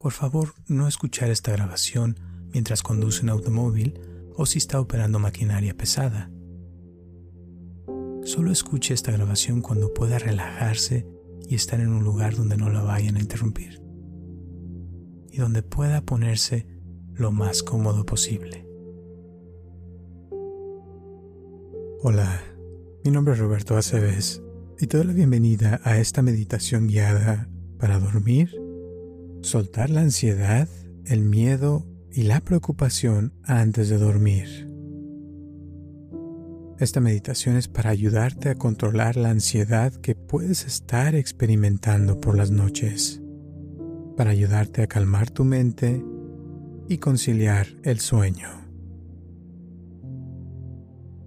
Por favor, no escuchar esta grabación mientras conduce un automóvil o si está operando maquinaria pesada. Solo escuche esta grabación cuando pueda relajarse y estar en un lugar donde no la vayan a interrumpir y donde pueda ponerse lo más cómodo posible. Hola, mi nombre es Roberto Aceves y te doy la bienvenida a esta meditación guiada para dormir, soltar la ansiedad, el miedo y la preocupación antes de dormir. Esta meditación es para ayudarte a controlar la ansiedad que puedes estar experimentando por las noches, para ayudarte a calmar tu mente y conciliar el sueño.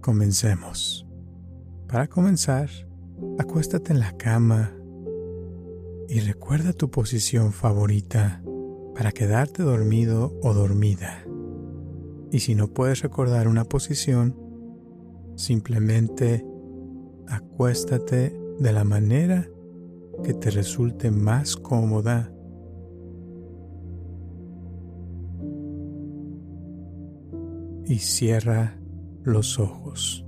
Comencemos. Para comenzar, acuéstate en la cama y recuerda tu posición favorita para quedarte dormido o dormida. Y si no puedes recordar una posición, Simplemente acuéstate de la manera que te resulte más cómoda. Y cierra los ojos.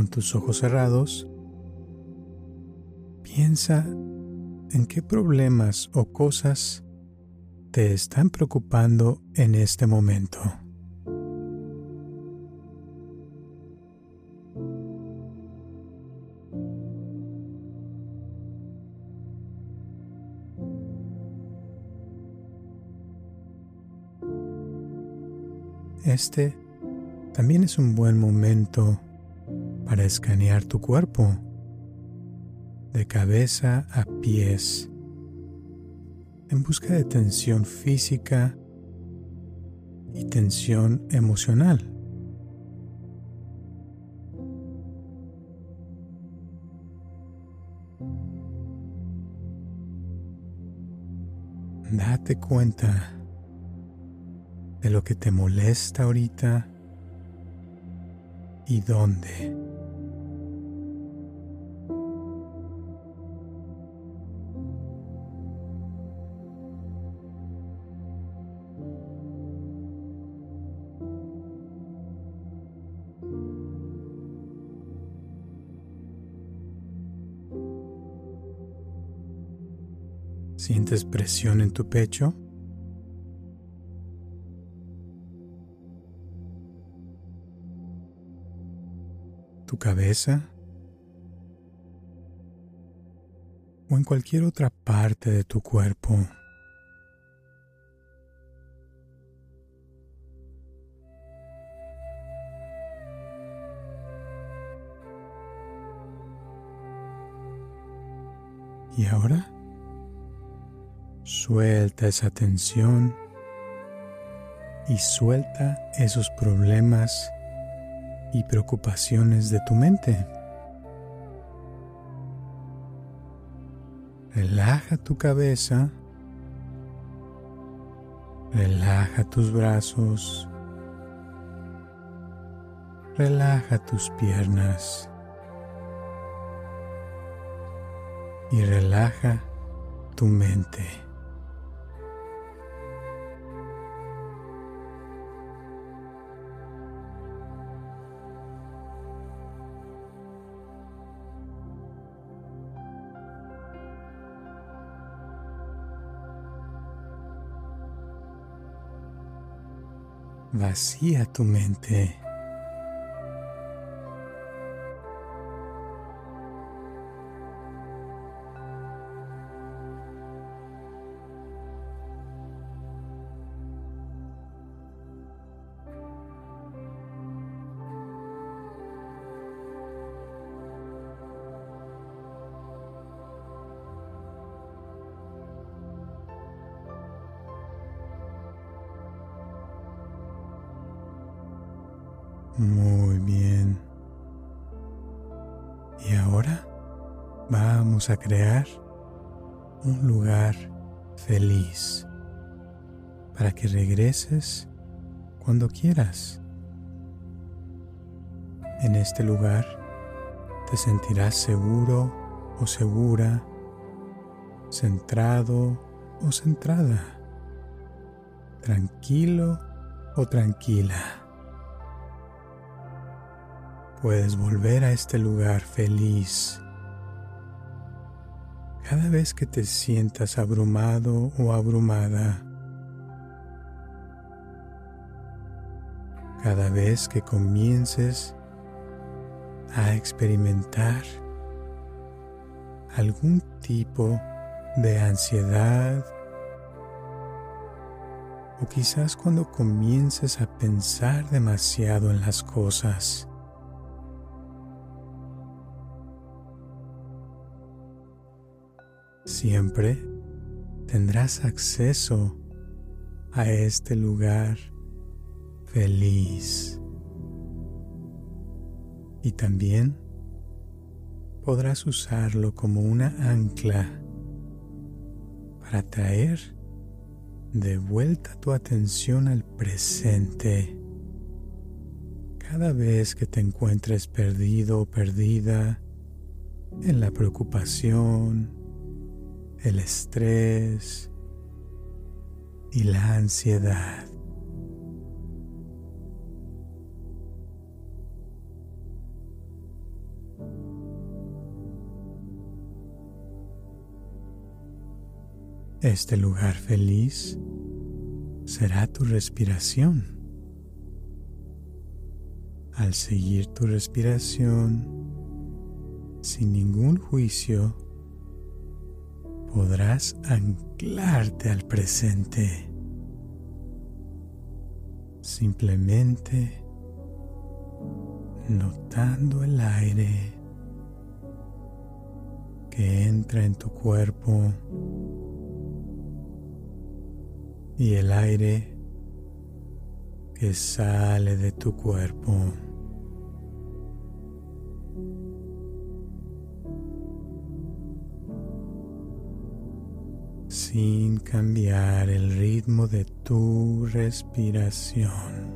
Con tus ojos cerrados, Piensa en qué problemas o cosas te están preocupando en este momento. Este también es un buen momento para escanear tu cuerpo de cabeza a pies, en busca de tensión física y tensión emocional. Date cuenta de lo que te molesta ahorita y dónde. ¿Sientes presión en tu pecho? ¿Tu cabeza? ¿O en cualquier otra parte de tu cuerpo? ¿Y ahora? Suelta esa tensión y suelta esos problemas y preocupaciones de tu mente. Relaja tu cabeza, relaja tus brazos, relaja tus piernas y relaja tu mente. Vacía tu mente. A crear un lugar feliz para que regreses cuando quieras. En este lugar te sentirás seguro o segura, centrado o centrada, tranquilo o tranquila. Puedes volver a este lugar feliz cada vez que te sientas abrumado o abrumada. Cada vez que comiences a experimentar algún tipo de ansiedad o quizás cuando comiences a pensar demasiado en las cosas. Siempre tendrás acceso a este lugar feliz. Y también podrás usarlo como una ancla para traer de vuelta tu atención al presente. Cada vez que te encuentres perdido o perdida en la preocupación, el estrés y la ansiedad. Este lugar feliz será tu respiración. Al seguir tu respiración sin ningún juicio, podrás anclarte al presente. Simplemente notando el aire que entra en tu cuerpo y el aire que sale de tu cuerpo. Sin cambiar el ritmo de tu respiración,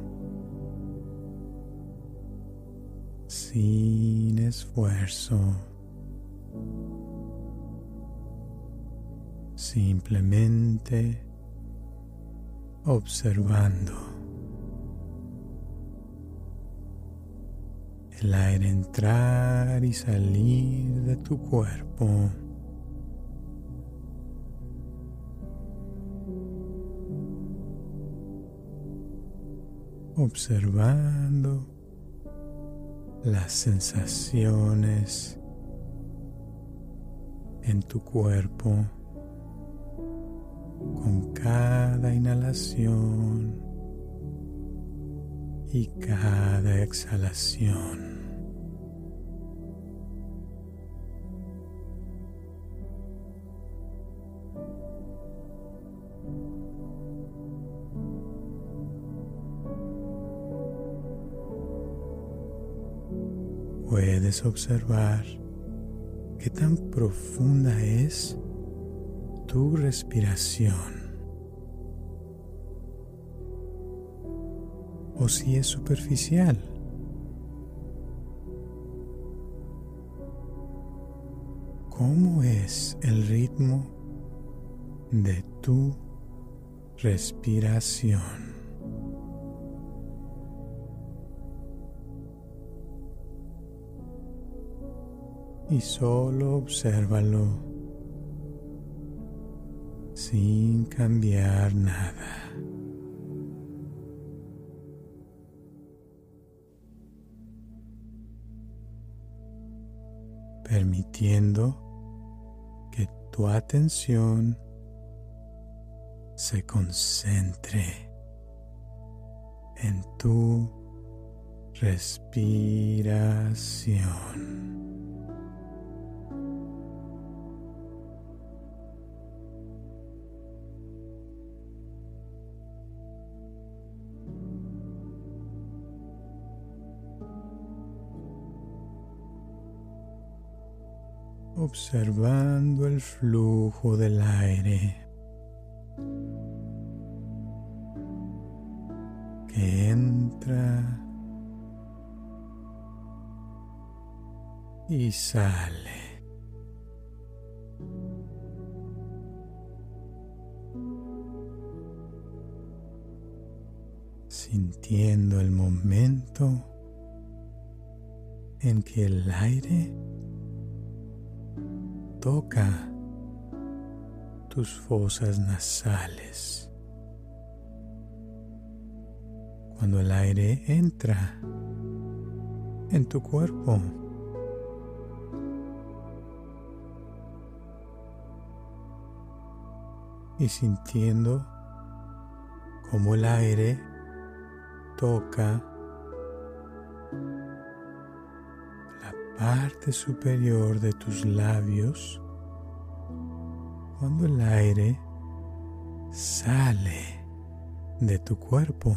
sin esfuerzo, simplemente observando el aire entrar y salir de tu cuerpo. Observando las sensaciones en tu cuerpo con cada inhalación y cada exhalación. Puedes observar qué tan profunda es tu respiración o si es superficial. ¿Cómo es el ritmo de tu respiración? Y solo obsérvalo sin cambiar nada. permitiendo que tu atención se concentre en tu respiración. Observando el flujo del aire que entra y sale. sintiendo el momento en que el aire toca tus fosas nasales. Cuando el aire entra en tu cuerpo. Y sintiendo como el aire toca parte superior de tus labios cuando el aire sale de tu cuerpo.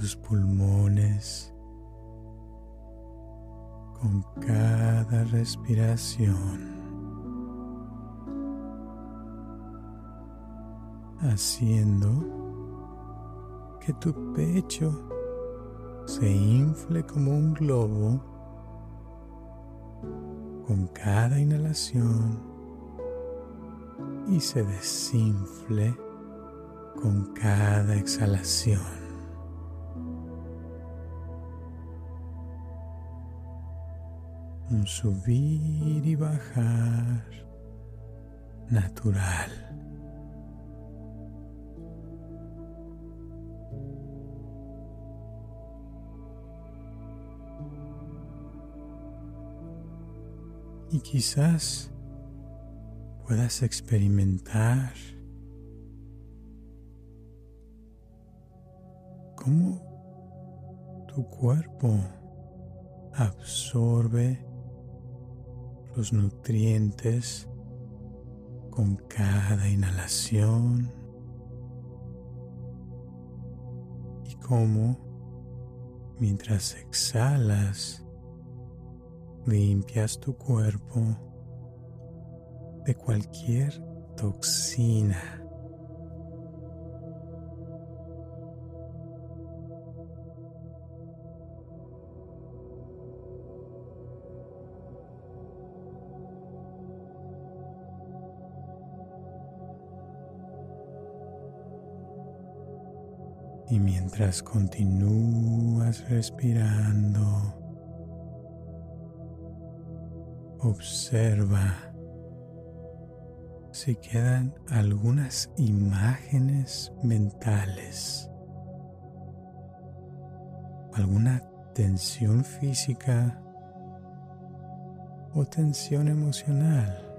Tus pulmones con cada respiración, haciendo que tu pecho se infle como un globo con cada inhalación y se desinfle con cada exhalación. Subir y bajar natural. Y quizás puedas experimentar cómo tu cuerpo absorbe los nutrientes con cada inhalación y cómo mientras exhalas limpias tu cuerpo de cualquier toxina Mientras continúas respirando, observa si quedan algunas imágenes mentales, alguna tensión física o tensión emocional.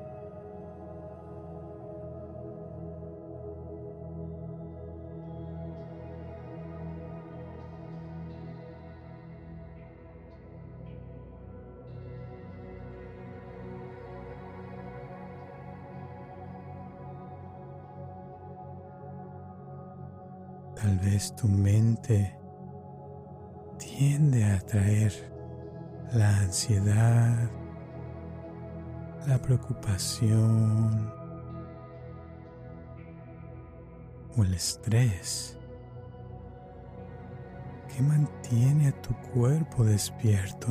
Tu mente tiende a atraer la ansiedad, la preocupación o el estrés que mantiene a tu cuerpo despierto.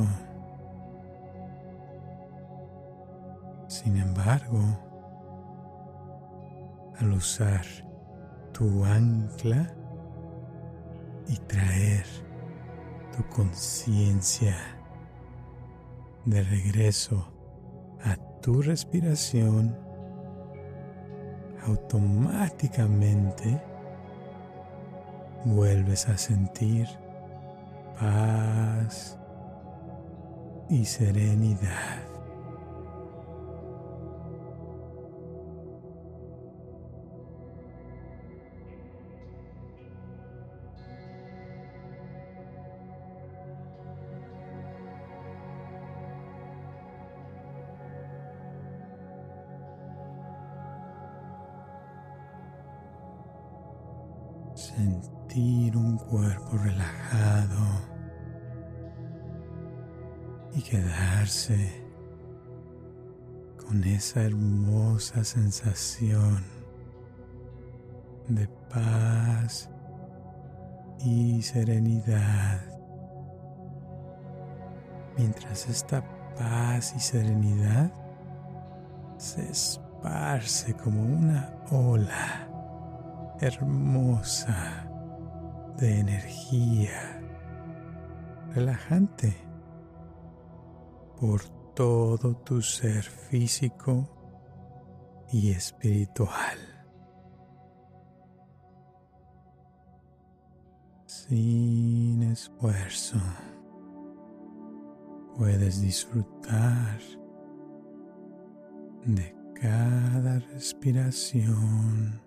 Sin embargo, al usar tu ancla, y traer tu conciencia de regreso a tu respiración, automáticamente vuelves a sentir paz y serenidad. Quedarse con esa hermosa sensación de paz y serenidad. Mientras esta paz y serenidad se esparce como una ola hermosa de energía relajante por todo tu ser físico y espiritual. Sin esfuerzo puedes disfrutar de cada respiración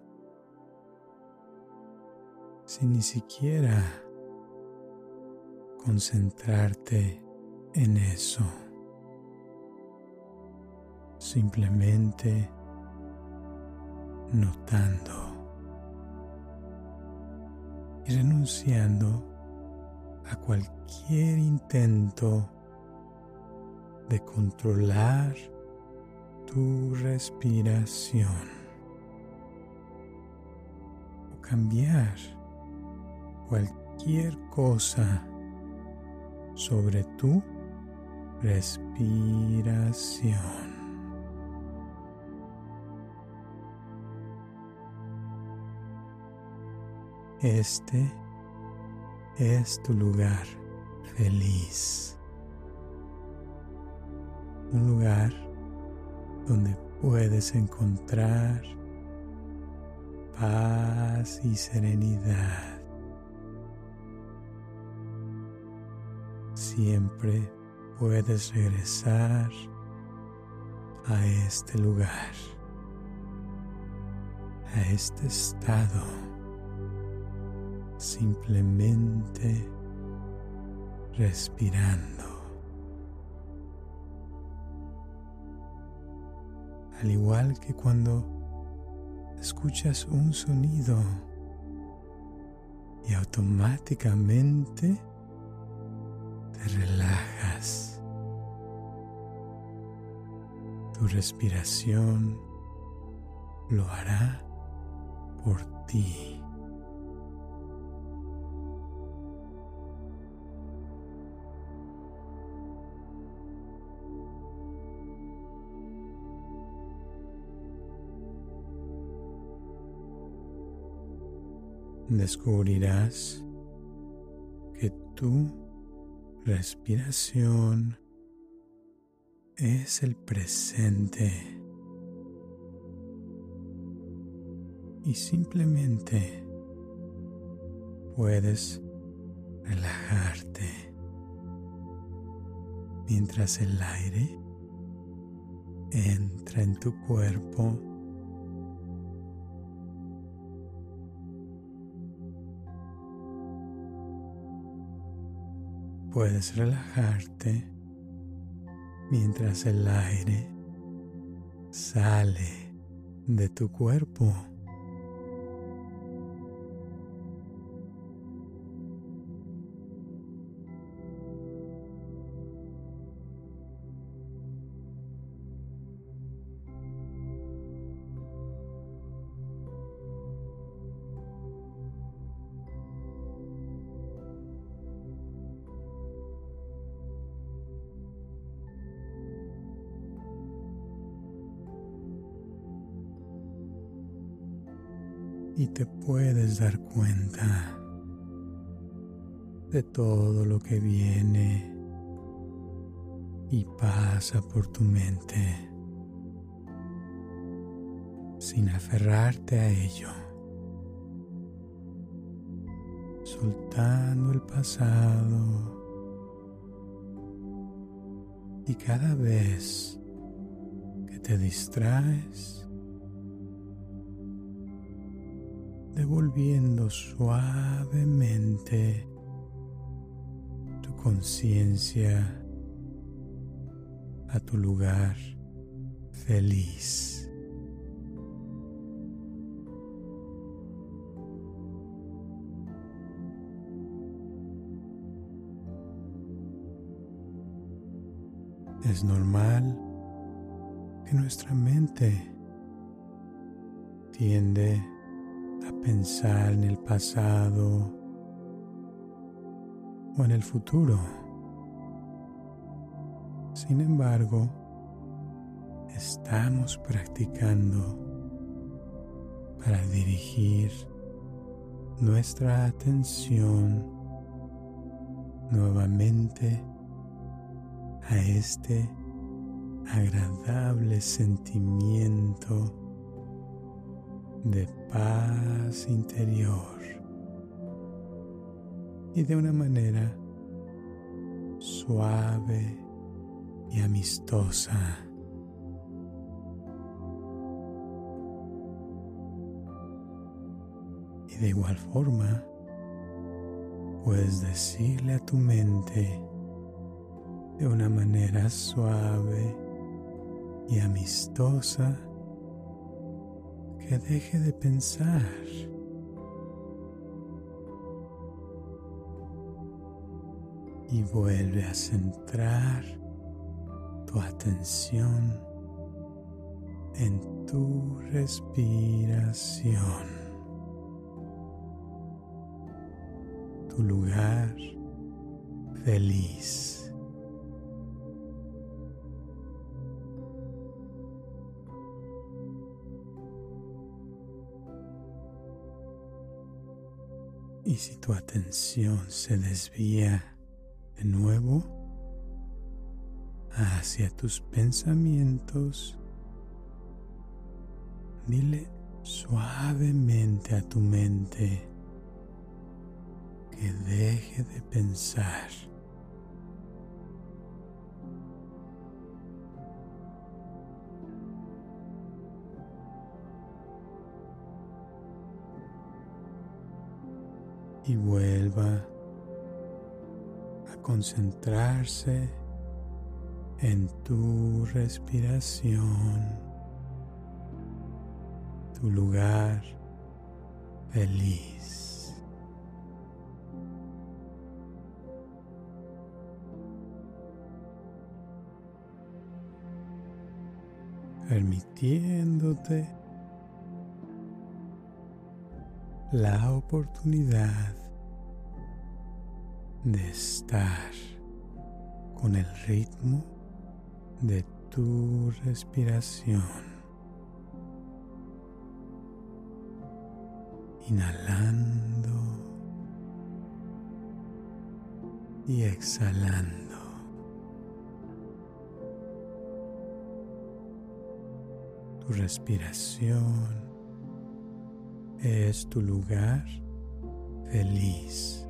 sin ni siquiera concentrarte en eso. Simplemente notando y renunciando a cualquier intento de controlar tu respiración o cambiar cualquier cosa sobre tu respiración. Este es tu lugar feliz. Un lugar donde puedes encontrar paz y serenidad. Siempre puedes regresar a este lugar, a este estado, simplemente respirando. Al igual que cuando escuchas un sonido y automáticamente te relajas. Tu respiración lo hará por ti. Descubrirás que tu respiración es el presente. Y simplemente puedes relajarte mientras el aire entra en tu cuerpo puedes relajarte mientras el aire sale de tu cuerpo. Te puedes dar cuenta de todo lo que viene y pasa por tu mente sin aferrarte a ello, soltando el pasado. Y cada vez que te distraes, devolviendo suavemente tu conciencia a tu lugar feliz. Es normal que nuestra mente tiende a pensar en el pasado o en el futuro. Sin embargo, estamos practicando para dirigir nuestra atención nuevamente a este agradable sentimiento de paz interior y de una manera suave y amistosa. Y de igual forma, puedes decirle a tu mente de una manera suave y amistosa que deje de pensar. Y vuelve a centrar tu atención en tu respiración. Tu lugar feliz. Y si tu atención se desvía de nuevo hacia tus pensamientos, dile suavemente a tu mente que deje de pensar. Y vuelva a concentrarse en tu respiración, tu lugar feliz. permitiéndote la oportunidad de estar con el ritmo de tu respiración. Inhalando y exhalando. Tu respiración es tu lugar feliz.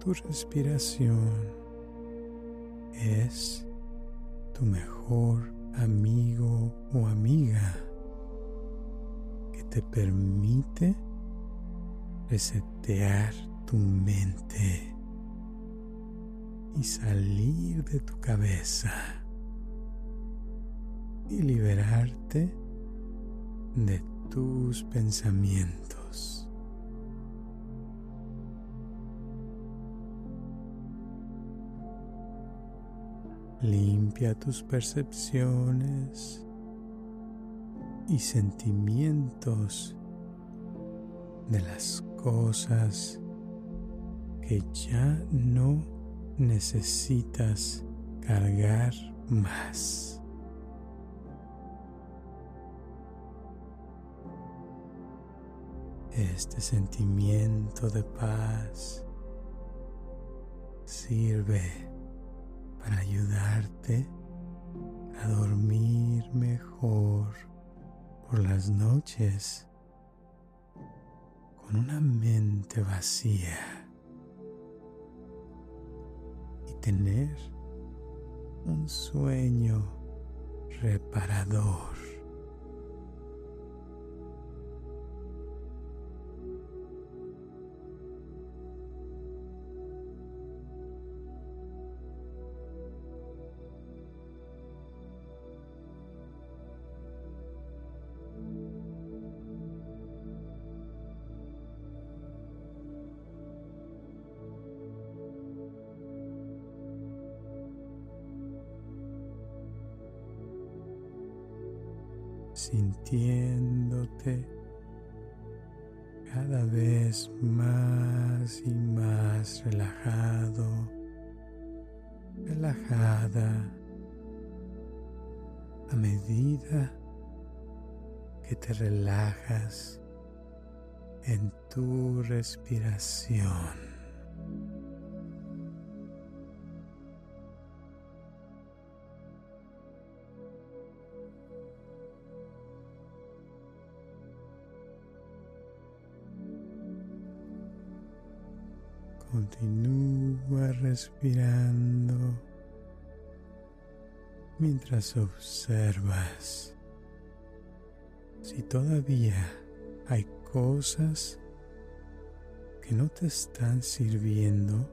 Tu respiración es tu mejor amigo o amiga que te permite resetear tu mente y salir de tu cabeza y liberarte de tus pensamientos. Limpia tus percepciones y sentimientos de las cosas que ya no necesitas cargar más. Este sentimiento de paz sirve para ayudarte a dormir mejor por las noches con una mente vacía y tener un sueño reparador. Te relajas en tu respiración. Continúa respirando mientras observas si todavía hay cosas que no te están sirviendo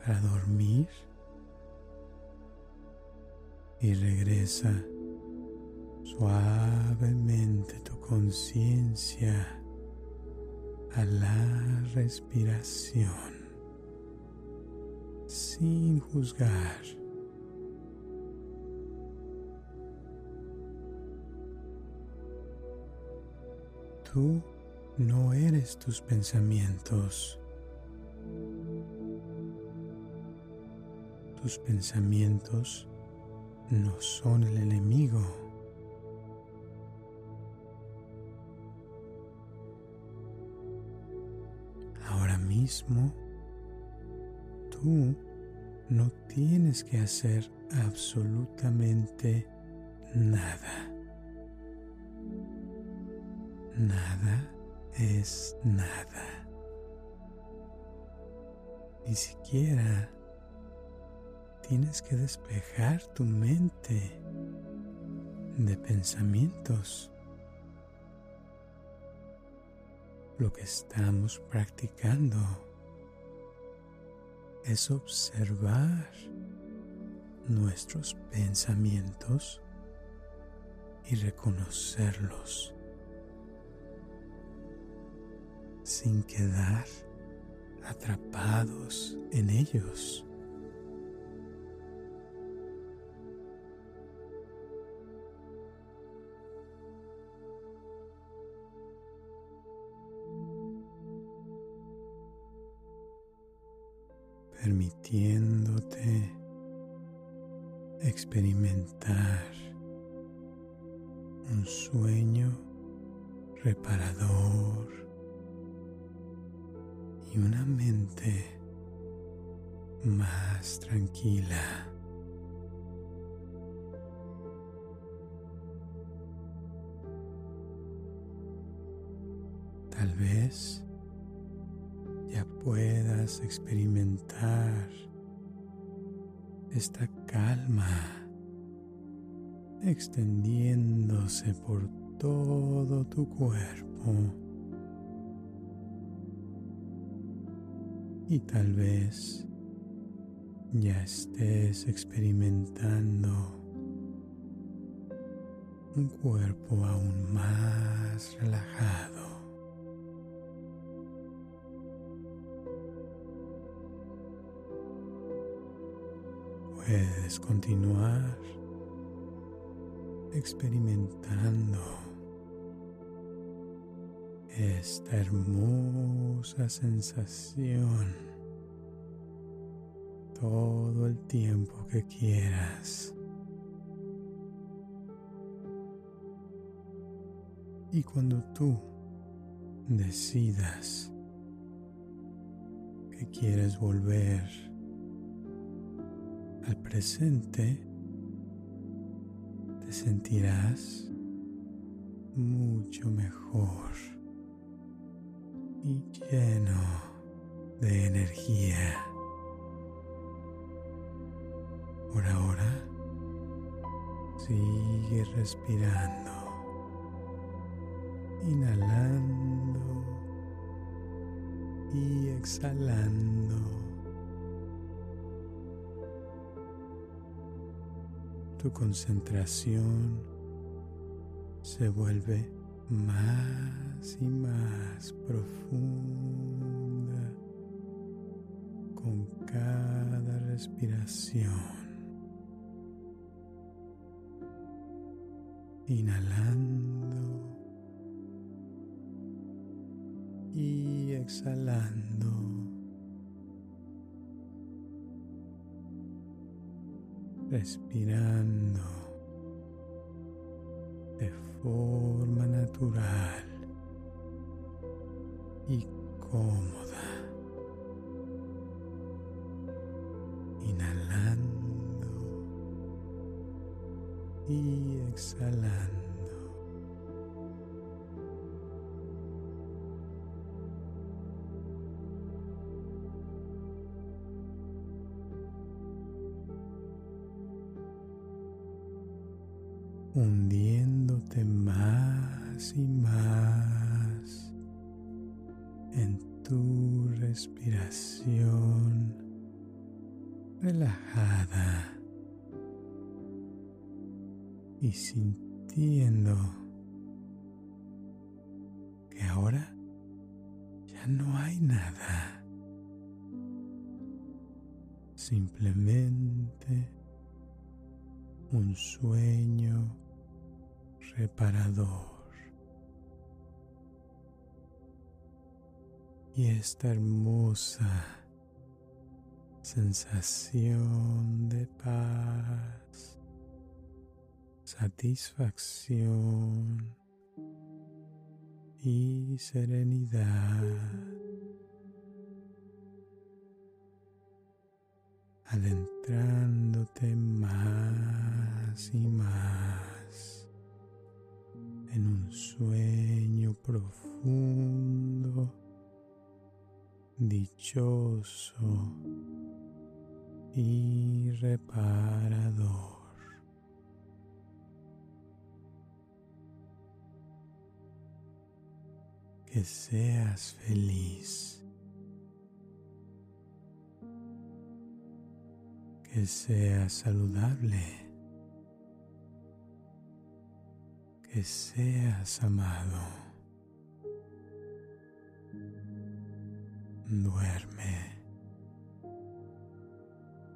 para dormir y regresa suavemente tu conciencia a la respiración sin juzgar. Tú no eres tus pensamientos. Tus pensamientos no son el enemigo. mismo, tú no tienes que hacer absolutamente nada. Nada es nada. Ni siquiera tienes que despejar tu mente de pensamientos. lo que estamos practicando es observar nuestros pensamientos y reconocerlos sin quedar atrapados en ellos. permitiéndote experimentar un sueño reparador y una mente más tranquila. Tal vez puedas experimentar esta calma extendiéndose por todo tu cuerpo y tal vez ya estés experimentando un cuerpo aún más relajado. Puedes continuar experimentando esta hermosa sensación todo el tiempo que quieras. Y cuando tú decidas que quieres volver al presente, te sentirás mucho mejor y lleno de energía. Por ahora, sigue respirando, inhalando y exhalando. tu concentración se vuelve más y más profunda con cada respiración. Inhalando y exhalando. Respirando de forma natural Simplemente un sueño reparador. Y esta hermosa sensación de paz, satisfacción y serenidad. Adentrándote más y más en un sueño profundo, dichoso y reparador. Que seas feliz. Que sea saludable, que seas amado. Duerme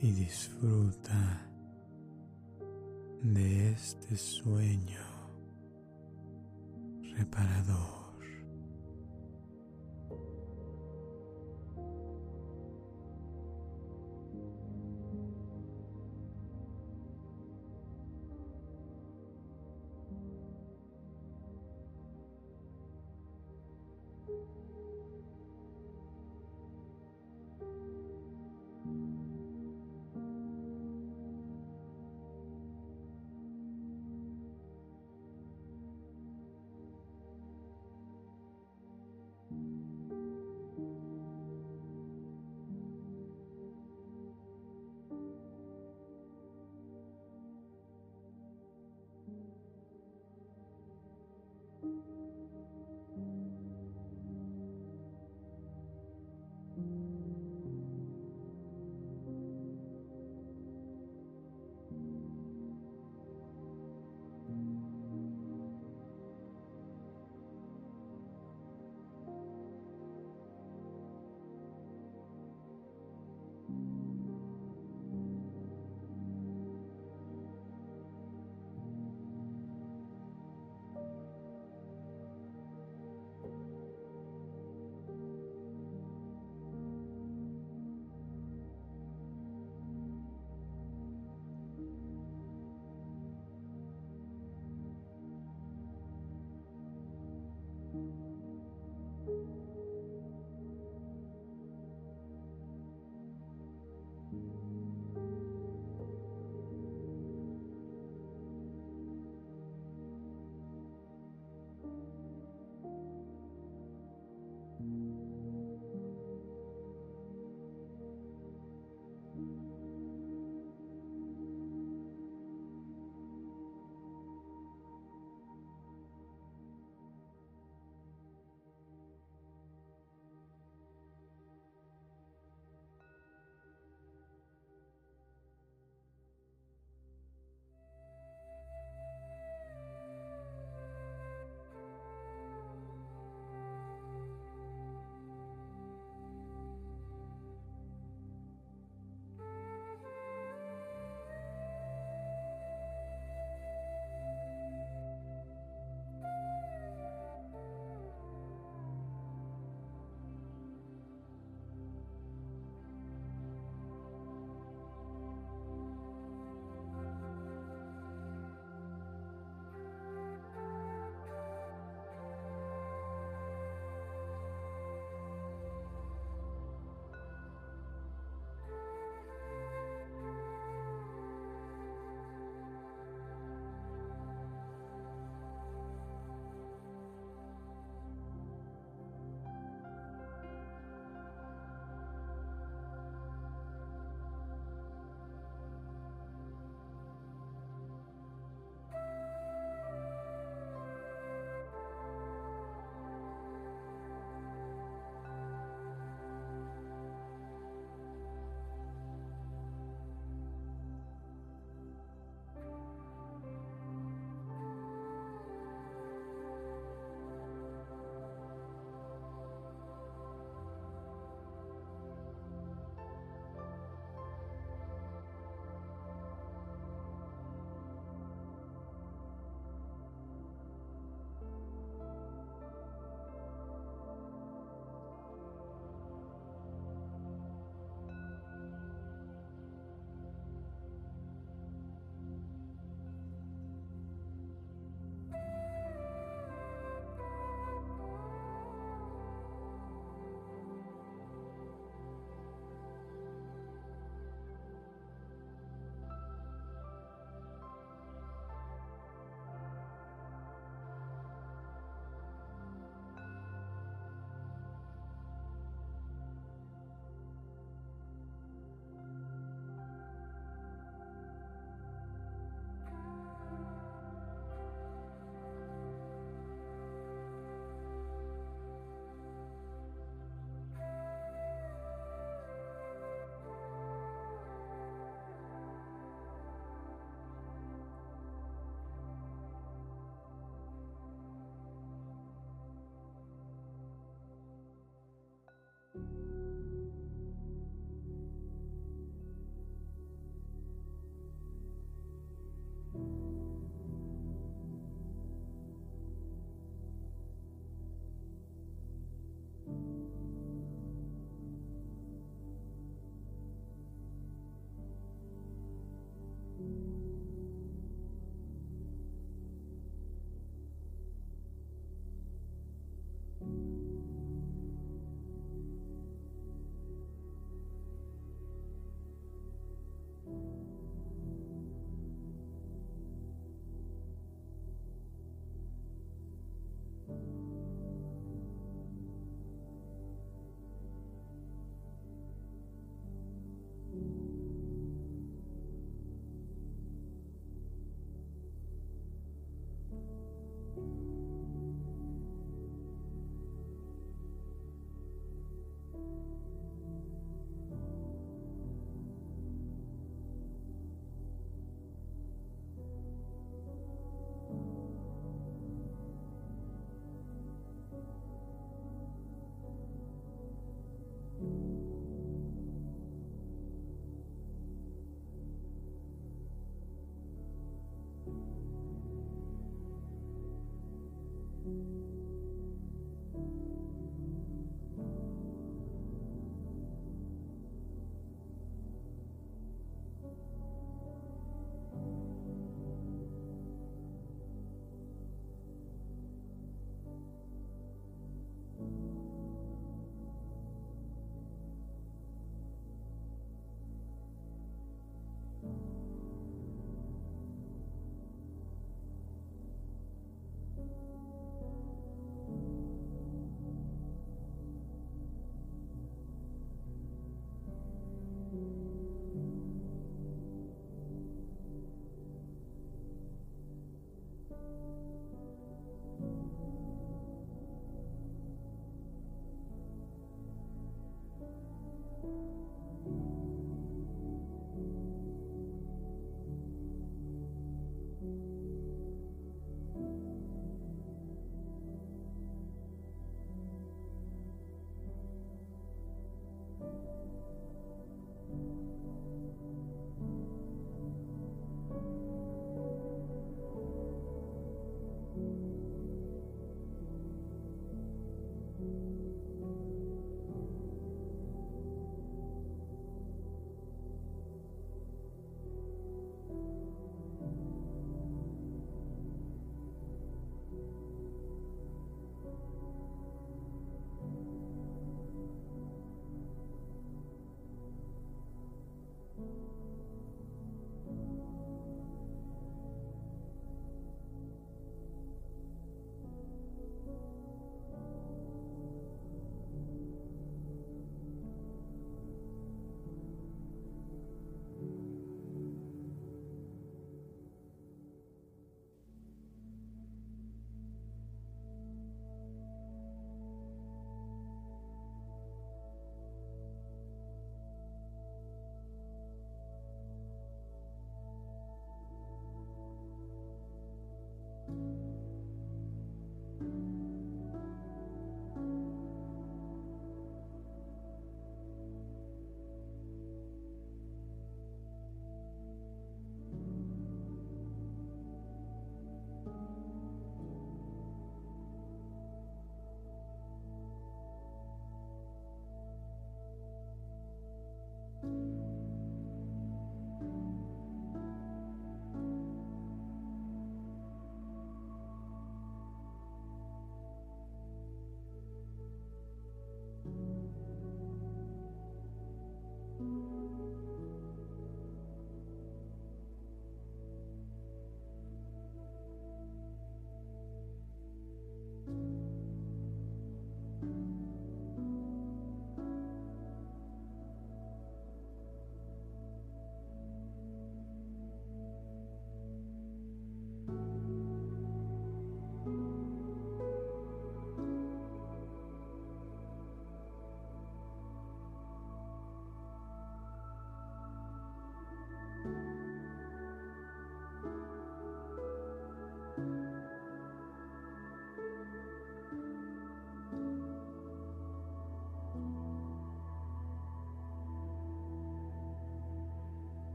y disfruta de este sueño reparador.